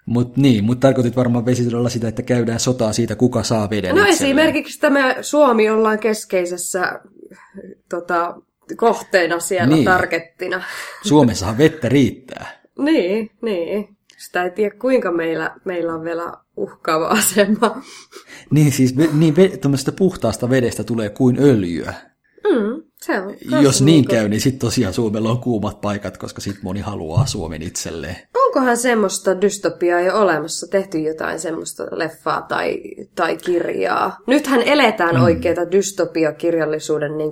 Mut niin, mutta tarkoitit varmaan vesisodalla sitä, että käydään sotaa siitä, kuka saa veden No itselleen. esimerkiksi tämä Suomi ollaan keskeisessä tota, kohteena siellä niin. tarkettina. Suomessahan vettä riittää. niin, niin. Sitä ei tiedä, kuinka meillä, meillä on vielä uhkaava asema. niin, siis niin, tuommoista puhtaasta vedestä tulee kuin öljyä. Mm, se on. Jos niin niin käy, niin sitten tosiaan Suomella on kuumat paikat, koska sitten moni haluaa Suomen itselleen. Onkohan semmoista dystopiaa jo olemassa, tehty jotain semmoista leffaa tai, tai kirjaa? Nythän eletään mm. oikeita dystopiakirjallisuuden niin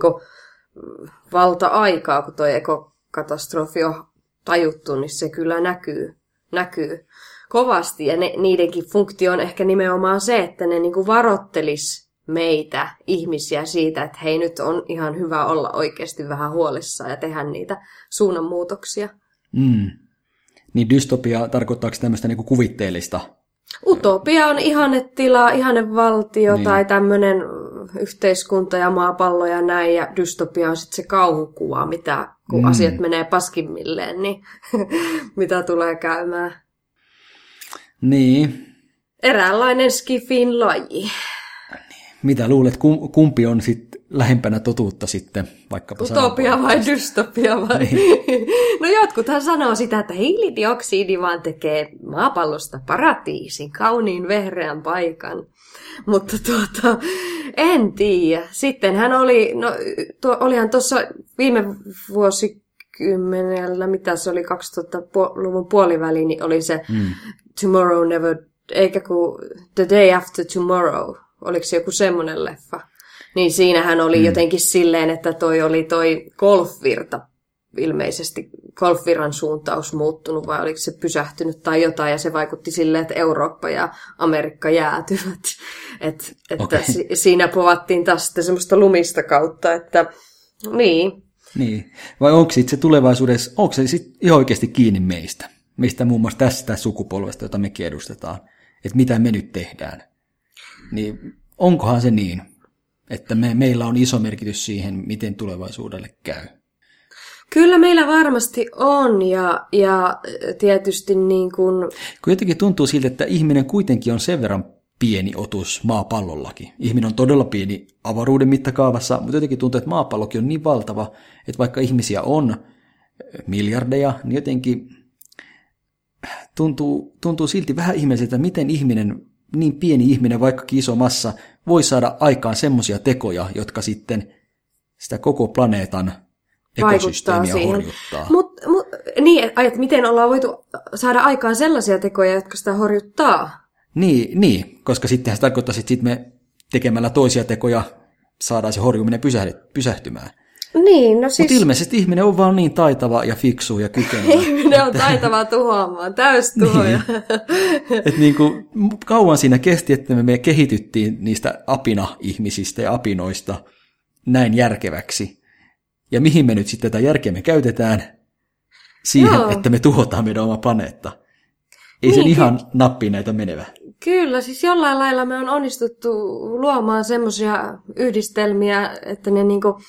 valta-aikaa, kun tuo ekokatastrofi on tajuttu, niin se kyllä näkyy, näkyy kovasti. Ja ne, niidenkin funktio on ehkä nimenomaan se, että ne niin varottelis meitä, ihmisiä siitä, että hei nyt on ihan hyvä olla oikeasti vähän huolissaan ja tehdä niitä suunnanmuutoksia. Mm. Niin dystopia tarkoittaako tämmöistä niinku kuvitteellista? Utopia on ihannetila, ihannevaltio niin. tai tämmöinen yhteiskunta ja maapallo ja näin, ja dystopia on sitten se kauhukuva, mitä kun mm. asiat menee paskimmilleen, niin mitä tulee käymään. Niin. Eräänlainen skifin laji. Mitä luulet, kumpi on sitten lähempänä totuutta sitten, vaikkapa Utopia vai dystopia vai? Niin. no jotkuthan sanoo sitä, että hiilidioksidi vaan tekee maapallosta paratiisin, kauniin vehreän paikan. Mutta tuota, en tiedä. Sitten hän oli, no tuo, olihan tuossa viime vuosikymmenellä, mitä se oli 2000-luvun puoliväli, niin oli se mm. Tomorrow Never, eikä kuin The Day After Tomorrow Oliko se joku semmoinen leffa? Niin siinähän oli mm. jotenkin silleen, että toi oli toi golfvirta ilmeisesti golfviran suuntaus muuttunut vai oliko se pysähtynyt tai jotain ja se vaikutti silleen, että Eurooppa ja Amerikka jäätyvät. Et, että okay. si- siinä povattiin taas sitten semmoista lumista kautta, että niin. Niin. Vai onko se tulevaisuudessa, onko se sitten ihan oikeasti kiinni meistä? Mistä muun muassa tästä sukupolvesta, jota mekin edustetaan, että mitä me nyt tehdään. Niin onkohan se niin, että me, meillä on iso merkitys siihen, miten tulevaisuudelle käy? Kyllä meillä varmasti on ja, ja tietysti niin kuin... Kun jotenkin tuntuu siltä, että ihminen kuitenkin on sen verran pieni otus maapallollakin. Ihminen on todella pieni avaruuden mittakaavassa, mutta jotenkin tuntuu, että maapallokin on niin valtava, että vaikka ihmisiä on miljardeja, niin jotenkin tuntuu, tuntuu silti vähän ihmeelliseltä, miten ihminen, niin pieni ihminen, vaikkakin iso massa, voi saada aikaan semmoisia tekoja, jotka sitten sitä koko planeetan vaikuttaa siihen. Mut, mut, niin, että miten ollaan voitu saada aikaan sellaisia tekoja, jotka sitä horjuttaa? Niin, niin koska sittenhän se tarkoittaa, että sit me tekemällä toisia tekoja saadaan se horjuminen pysähtymään. Niin, no siis... Mutta ilmeisesti ihminen on vaan niin taitava ja fiksu ja kykenevä. ihminen on taitava tuhoamaan, täystuhoja. niin. Et niin kuin, kauan siinä kesti, että me kehityttiin niistä apina-ihmisistä ja apinoista näin järkeväksi. Ja mihin me nyt sitten tätä järkeä me käytetään? Siihen, Joo. että me tuhotaan meidän oma planeetta. Ei niin, sen ihan nappiin näitä menevä. Kyllä, siis jollain lailla me on onnistuttu luomaan semmoisia yhdistelmiä, että ne niinku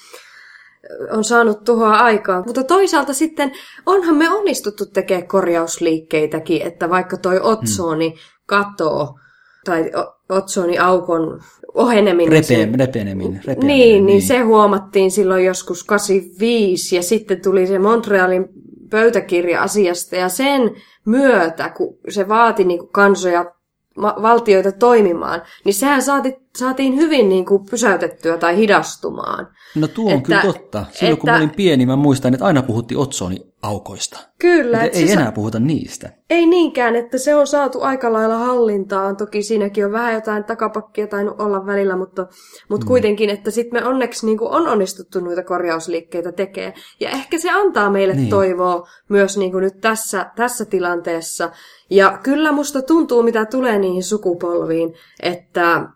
on saanut tuhoa aikaa. Mutta toisaalta sitten onhan me onnistuttu tekemään korjausliikkeitäkin, että vaikka toi otsooni hmm. katoo, tai otsoni aukon oheneminen. Repe, repeneminen, repeneminen. Niin, niin, niin, se huomattiin silloin joskus 85 ja sitten tuli se Montrealin pöytäkirja asiasta ja sen myötä, kun se vaati niin kuin kansoja valtioita toimimaan, niin sehän saati, saatiin hyvin niin kuin pysäytettyä tai hidastumaan. No tuo on että, kyllä totta. Silloin että, kun mä olin pieni, mä muistan, että aina puhuttiin otsoni aukoista. Kyllä. Että ei enää puhuta niistä. Ei niinkään, että se on saatu aika lailla hallintaan. Toki siinäkin on vähän jotain takapakkia tainnut olla välillä, mutta, mutta mm. kuitenkin, että sitten me onneksi niin on onnistuttu noita korjausliikkeitä tekemään. Ja ehkä se antaa meille niin. toivoa myös niin kuin nyt tässä, tässä tilanteessa. Ja kyllä musta tuntuu, mitä tulee niihin sukupolviin, että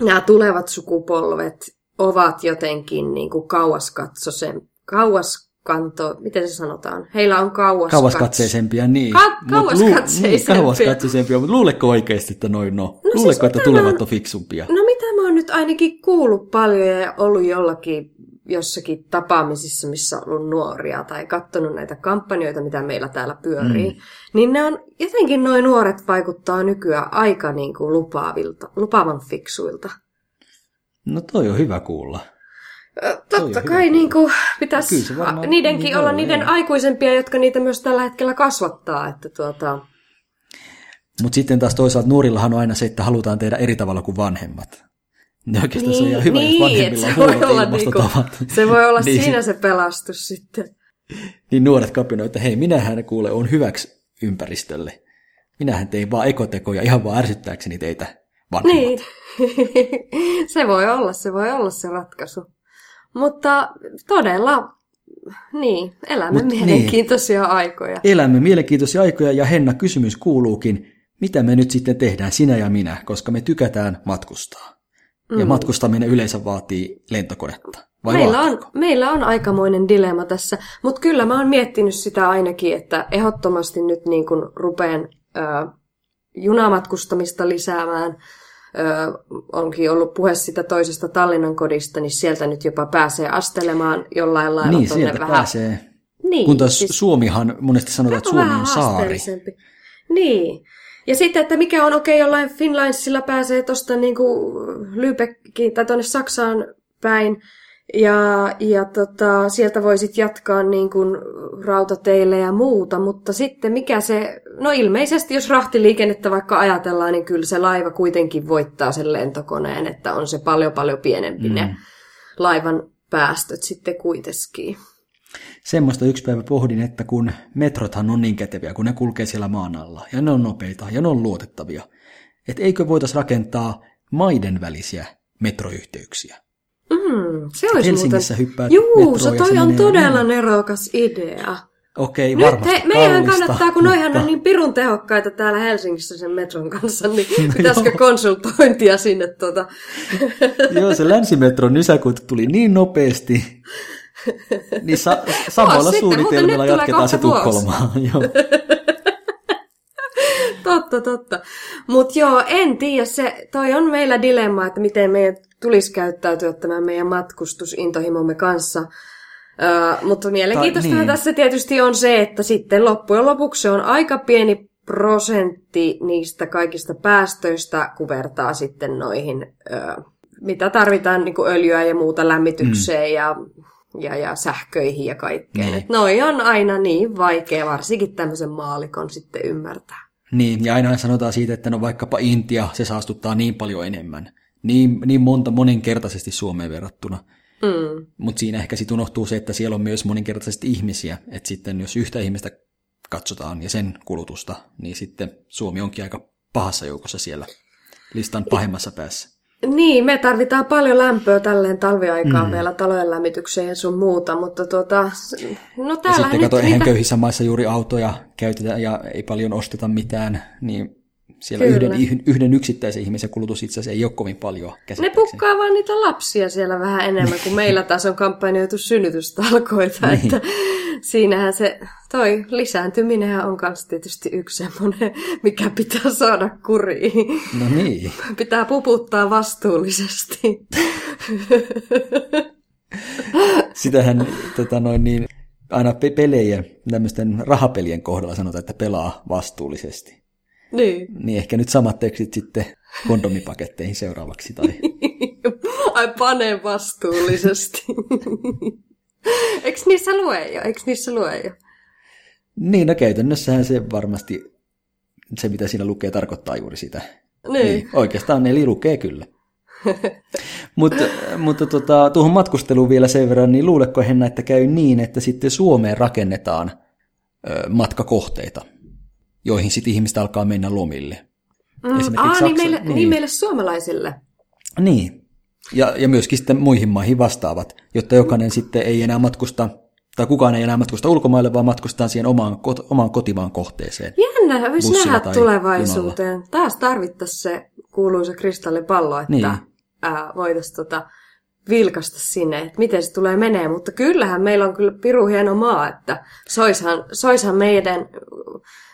nämä tulevat sukupolvet ovat jotenkin niin kuin kauaskatsoisen, kauas kanto, miten se sanotaan? Heillä on kauas Kauaskatseisempia, niin. Ka- kauaskatseisempia. Niin, kauaskatseisempia, mutta luuleko oikeasti, että noin no? no luuleko, siis, että tulevat on, on fiksumpia? No mitä mä oon nyt ainakin kuullut paljon ja ollut jollakin jossakin tapaamisissa, missä on ollut nuoria tai katsonut näitä kampanjoita, mitä meillä täällä pyörii, mm. niin ne on, jotenkin noin nuoret vaikuttaa nykyään aika niin kuin lupaavilta, lupaavan fiksuilta. No toi on hyvä kuulla. Totta kai niin kuin, pitäisi niidenkin niin olla joo, niiden joo. aikuisempia, jotka niitä myös tällä hetkellä kasvattaa. Että tuota... Mutta sitten taas toisaalta nuorillahan on aina se, että halutaan tehdä eri tavalla kuin vanhemmat. Ne oikeastaan niin, se on ihan hyvä, niin, jos vanhemmilla on huonot olla Niinku, se voi olla niin, siinä se pelastus sitten. Niin nuoret kapinoivat, että hei, minähän kuule on hyväksi ympäristölle. Minähän tein vaan ekotekoja ihan vaan ärsyttääkseni teitä vanhemmat. Niin, se voi olla, se voi olla se ratkaisu. Mutta todella, niin, elämme Mut, niin. mielenkiintoisia niin, aikoja. Elämme mielenkiintoisia aikoja ja Henna, kysymys kuuluukin, mitä me nyt sitten tehdään, sinä ja minä, koska me tykätään matkustaa. Mm. Ja matkustaminen yleensä vaatii lentokonetta. Vai meillä, on, meillä on aikamoinen dilemma tässä, mutta kyllä mä oon miettinyt sitä ainakin, että ehdottomasti nyt niin kun rupeen ö, junamatkustamista lisäämään – ö, onkin ollut puhe sitä toisesta Tallinnan kodista, niin sieltä nyt jopa pääsee astelemaan jollain lailla Niin, sieltä vähän... pääsee. Niin, Kun taas siis... Suomihan monesti sanotaan, että Suomi on saari. Niin. Ja sitten, että mikä on okei, okay, jollain Finlandsilla pääsee tuosta niin Lübeckiin tai tuonne Saksaan päin, ja, ja tota, sieltä voisit jatkaa niin kuin rautateille ja muuta, mutta sitten mikä se, no ilmeisesti jos rahtiliikennettä vaikka ajatellaan, niin kyllä se laiva kuitenkin voittaa sen lentokoneen, että on se paljon paljon pienempi mm. ne laivan päästöt sitten kuitenkin. Semmoista yksi päivä pohdin, että kun metrothan on niin käteviä, kun ne kulkee siellä maan alla, ja ne on nopeita, ja ne on luotettavia, että eikö voitaisiin rakentaa maiden välisiä metroyhteyksiä? Mm, se olisi Helsingissä muuten... hyppäät Juu, se toi on todella nerokas idea. Okei, Nyt varmasti he, meidän kannattaa, kun noihan mutta- on niin pirun tehokkaita täällä Helsingissä sen metron kanssa, niin pitäisikö konsultointia sinne tuota... Joo, se länsimetron nisäkuitu tuli niin nopeasti. Niin sa- samalla suunnitelmilla nyt jatketaan se. Tukholmaan. Joo. Totta, totta. Mutta joo, en tiedä, se, toi on meillä dilemma, että miten meidän tulisi käyttäytyä tämän meidän matkustusintohimomme kanssa. Öö, mutta mielenkiintoista Tai- niin. tässä tietysti on se, että sitten loppujen lopuksi se on aika pieni prosentti niistä kaikista päästöistä, kun vertaa sitten noihin, öö, mitä tarvitaan niin öljyä ja muuta lämmitykseen mm. ja, ja, ja sähköihin ja kaikkeen. Niin. Noi on aina niin vaikea, varsinkin tämmöisen maalikon sitten ymmärtää. Niin, ja aina sanotaan siitä, että no vaikkapa Intia, se saastuttaa niin paljon enemmän. Niin, niin monta moninkertaisesti Suomeen verrattuna. Mm. Mutta siinä ehkä sitten unohtuu se, että siellä on myös moninkertaisesti ihmisiä. Että sitten jos yhtä ihmistä katsotaan ja sen kulutusta, niin sitten Suomi onkin aika pahassa joukossa siellä listan pahemmassa päässä. Niin, me tarvitaan paljon lämpöä tälleen talviaikaan mm. vielä talojen lämmitykseen ja sun muuta, mutta tuota, no Ja täällä sitten nyt kato, eihän niitä... köyhissä maissa juuri autoja käytetä ja ei paljon osteta mitään, niin siellä Kyllä. yhden, yhden yksittäisen ihmisen kulutus itse asiassa ei ole kovin paljon Ne pukkaa vaan niitä lapsia siellä vähän enemmän, kun meillä taas on kampanjoitu synnytystalkoita, niin. että siinähän se, toi lisääntyminen on myös tietysti yksi semmoinen, mikä pitää saada kuriin. No niin. Pitää puputtaa vastuullisesti. Sitähän tota noin, niin, aina pe- pelejä, tämmöisten rahapelien kohdalla sanotaan, että pelaa vastuullisesti. Niin. Niin ehkä nyt samat tekstit sitten kondomipaketteihin seuraavaksi. Tai... Ai pane vastuullisesti. Eiks niissä lue jo? Eiks niissä lue jo? niin, no käytännössähän se varmasti, se mitä siinä lukee, tarkoittaa juuri sitä. Niin. Oikeastaan eli lukee kyllä. Mut, mutta tota, tuohon matkusteluun vielä sen verran, niin luuletko Henna, että käy niin, että sitten Suomeen rakennetaan ö, matkakohteita, joihin sitten ihmiset alkaa mennä lomille. Mm, Esimerkiksi aa, niin, Saksa- meille, niin. niin. meille suomalaisille. Niin. Ja, ja myöskin sitten muihin maihin vastaavat, jotta jokainen sitten ei enää matkusta, tai kukaan ei enää matkusta ulkomaille, vaan matkustaa siihen omaan, kot, omaan kotimaan kohteeseen. Jännä, voisi nähdä tulevaisuuteen. Taas tarvittaisiin se kuuluisa kristallipallo, että Niin. voitaisiin tota, vilkasta sinne, että miten se tulee menee. Mutta kyllähän meillä on kyllä piru hieno maa, että soishan, soishan meidän,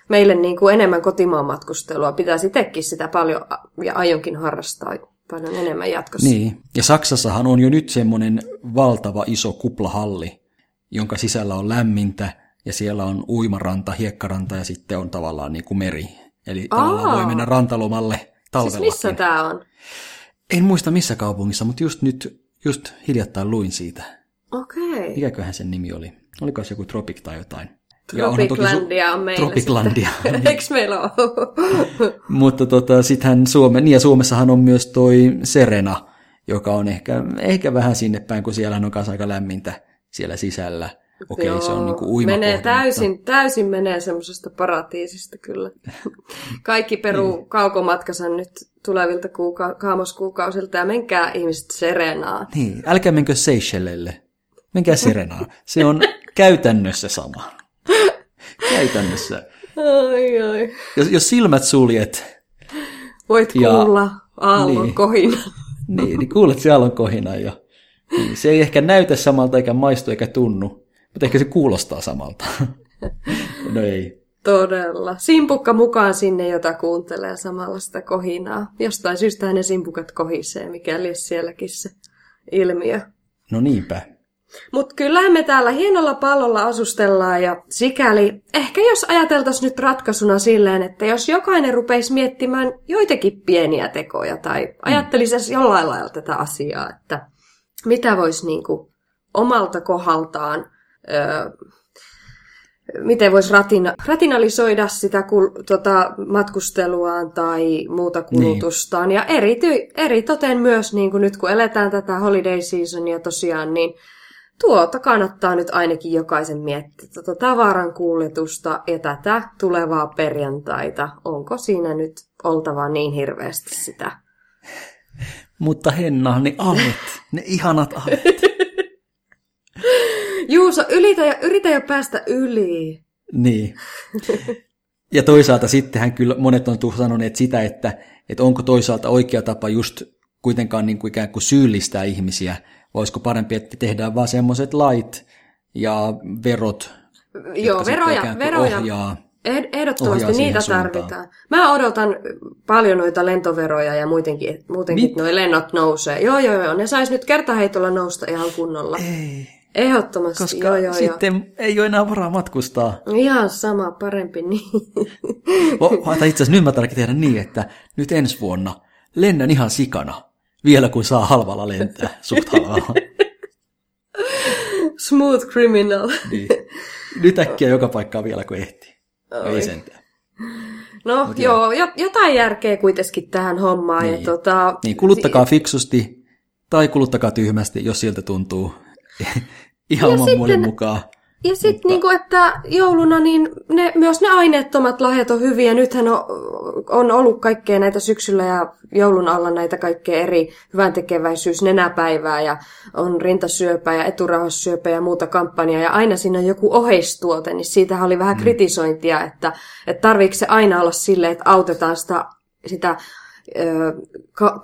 meille niin kuin enemmän kotimaan matkustelua. Pitäisi itsekin sitä paljon ja aionkin harrastaa paljon enemmän jatkossa. Niin. Ja Saksassahan on jo nyt semmoinen valtava iso kuplahalli, jonka sisällä on lämmintä, ja siellä on uimaranta, hiekkaranta ja sitten on tavallaan niin kuin meri. Eli tavallaan voi Aa. mennä rantalomalle Siis talvellakin. missä tämä on? En muista missä kaupungissa, mutta just nyt, just hiljattain luin siitä. Okei. Mikäköhän sen nimi oli? Oliko se joku Tropic tai jotain? Tropiclandia on meillä Tropiclandia. sitten. Eikö meillä ole? Mutta tota, sittenhän Suome, niin ja Suomessahan on myös toi Serena, joka on ehkä, ehkä vähän sinne päin, kun siellä on kanssa aika lämmintä siellä sisällä. Okei, Joo, se on niinku uimakohde. Menee täysin, Mutta, täysin menee semmoisesta paratiisista kyllä. Kaikki peru Niin. kaukomatkansa nyt tulevilta kuuka- kaamoskuukausilta ja menkää ihmiset Serenaan. niin, älkää menkö Seychellelle. Menkää Serenaan. Se on käytännössä sama. Käytännössä. Ai, ai. Jos, jos silmät suljet, Voit Ja- kuulla aallon niin. kohina. niin, niin kuulet se aallon kohina ja niin, se ei ehkä näytä samalta eikä maistu eikä tunnu, mutta ehkä se kuulostaa samalta. no ei. Todella. Simpukka mukaan sinne, jota kuuntelee samalla sitä kohinaa. Jostain syystä ne simpukat kohisee, mikäli sielläkin se ilmiö. No niinpä. Mutta kyllähän me täällä hienolla pallolla asustellaan ja sikäli ehkä jos ajateltaisiin nyt ratkaisuna silleen, että jos jokainen rupeisi miettimään joitakin pieniä tekoja tai ajattelisi edes jollain lailla tätä asiaa, että mitä voisi niinku omalta kohdaltaan, öö, miten voisi ratina, rationalisoida sitä kul, tota, matkusteluaan tai muuta kulutustaan. Niin. Ja eri, eri toten myös, niin kuin nyt kun eletään tätä holiday seasonia tosiaan, niin tuota kannattaa nyt ainakin jokaisen miettiä tätä tavaran kuljetusta ja tätä tulevaa perjantaita. Onko siinä nyt oltava niin hirveästi sitä Mutta Henna, ne alet, ne ihanat alet. Juuso, ylitä ja, yritä jo päästä yli. Niin. Ja toisaalta sittenhän kyllä monet on sanoneet sitä, että, että onko toisaalta oikea tapa just kuitenkaan niin kuin ikään kuin syyllistää ihmisiä, voisiko parempi, että tehdään vaan semmoiset lait ja verot, Joo, veroja, veroja. ohjaa. Ehdottomasti ohjaa niitä siihen tarvitaan. Mä odotan paljon noita lentoveroja ja muutenkin, muutenkin nuo lennot nousee. Joo, joo, joo. Ne sais nyt kertaheitolla nousta ihan kunnolla. Ei, Ehdottomasti, koska joo, joo, sitten ei ole enää varaa matkustaa. joo. Ihan sama, parempi niin. Itse asiassa nyt mä tarvitsen tehdä niin, että nyt ensi vuonna lennän ihan sikana, vielä kun saa halvalla lentää, suht halvalla. Smooth criminal. Niin. Nyt äkkiä joka paikkaan vielä kun ehtii. Oi. Ei sentään. No Mut joo, jo, jotain järkeä kuitenkin tähän hommaan. Niin. Ja tota, Niin, kuluttakaa fiksusti tai kuluttakaa tyhmästi, jos siltä tuntuu. Ihan Ja oman sitten- mukaan. Ja sitten Mutta- niinku, että jouluna niin ne, myös ne aineettomat lahjat on hyviä. Nythän on, on ollut kaikkea näitä syksyllä ja joulun alla näitä kaikkea eri hyvän tekeväisyys, nenäpäivää ja on rintasyöpää ja eturauhassyöpää ja muuta kampanjaa. Ja aina siinä on joku oheistuote, niin siitä oli vähän kritisointia, että, että tarviiko se aina olla silleen, että autetaan sitä, sitä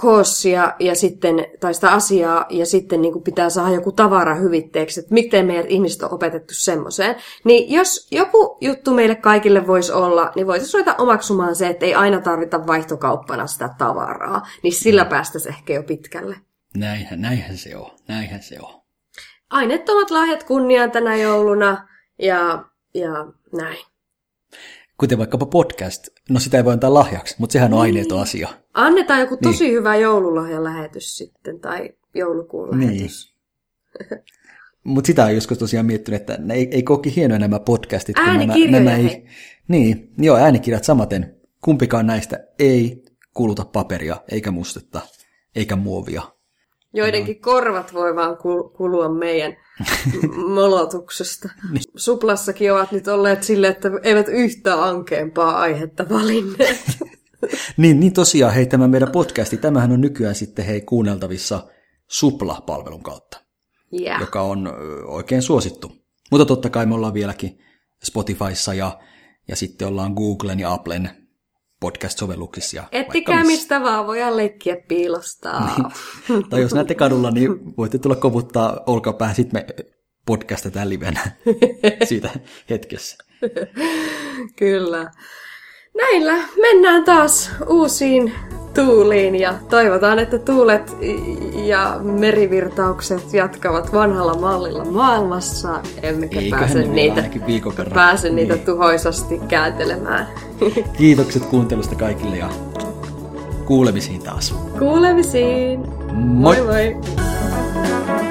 koossia ja sitten, tai sitä asiaa, ja sitten niin kuin pitää saada joku tavara hyvitteeksi, että miten meidät ihmiset on opetettu semmoiseen. Niin jos joku juttu meille kaikille voisi olla, niin voitaisiin ruveta omaksumaan se, että ei aina tarvita vaihtokauppana sitä tavaraa, niin sillä päästäisiin ehkä jo pitkälle. Näinhän, näinhän se on, näinhän se on. Aineettomat lahjat kunniaan tänä jouluna, ja, ja näin. Kuten vaikkapa podcast. No sitä ei voi antaa lahjaksi, mutta sehän on aineeton asia. Annetaan joku tosi hyvä joululahjalähetys sitten, tai joulukuun Niin. lähetys. Mutta sitä on joskus tosiaan miettinyt, että ne ei, ei koki hienoja nämä podcastit. Äänikirjoja, nämä, nämä ei, Niin, joo, äänikirjat samaten. Kumpikaan näistä ei kuluta paperia, eikä mustetta, eikä muovia. Joidenkin korvat voi vaan kul- kulua meidän molotuksesta. Suplassakin ovat nyt olleet sille, että eivät yhtään ankeampaa aihetta valinneet. Niin, niin tosiaan, hei, tämä meidän podcasti, tämähän on nykyään sitten hei kuunneltavissa Supla-palvelun kautta, Yeah. joka on oikein suosittu. Mutta totta kai me ollaan vieläkin Spotifyssa ja, ja sitten ollaan Googlen ja Applen podcast-sovelluksissa. Ettikää missä. mistä vaan, voidaan leikkiä piilostaa. Niin. Tai jos näette kadulla, niin voitte tulla kovuttaa olkapäähän, sitten me podcastetaan livenä siitä hetkessä. Kyllä. Näillä mennään taas uusiin tuuliin ja toivotaan, että tuulet ja merivirtaukset jatkavat vanhalla mallilla maailmassa, emmekä Eiköhän pääse niitä, pääse niitä Niin. tuhoisasti kääntelemään. Kiitokset kuuntelusta kaikille ja kuulemisiin taas. Kuulemisiin! Moi! moi! moi.